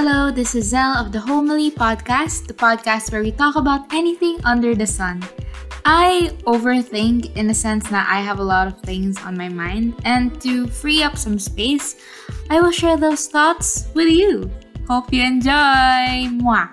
Hello, this is Zel of the Homiely Podcast, the podcast where we talk about anything under the sun. I overthink in the sense that I have a lot of things on my mind, and to free up some space, I will share those thoughts with you. Hope you enjoy! Mwah!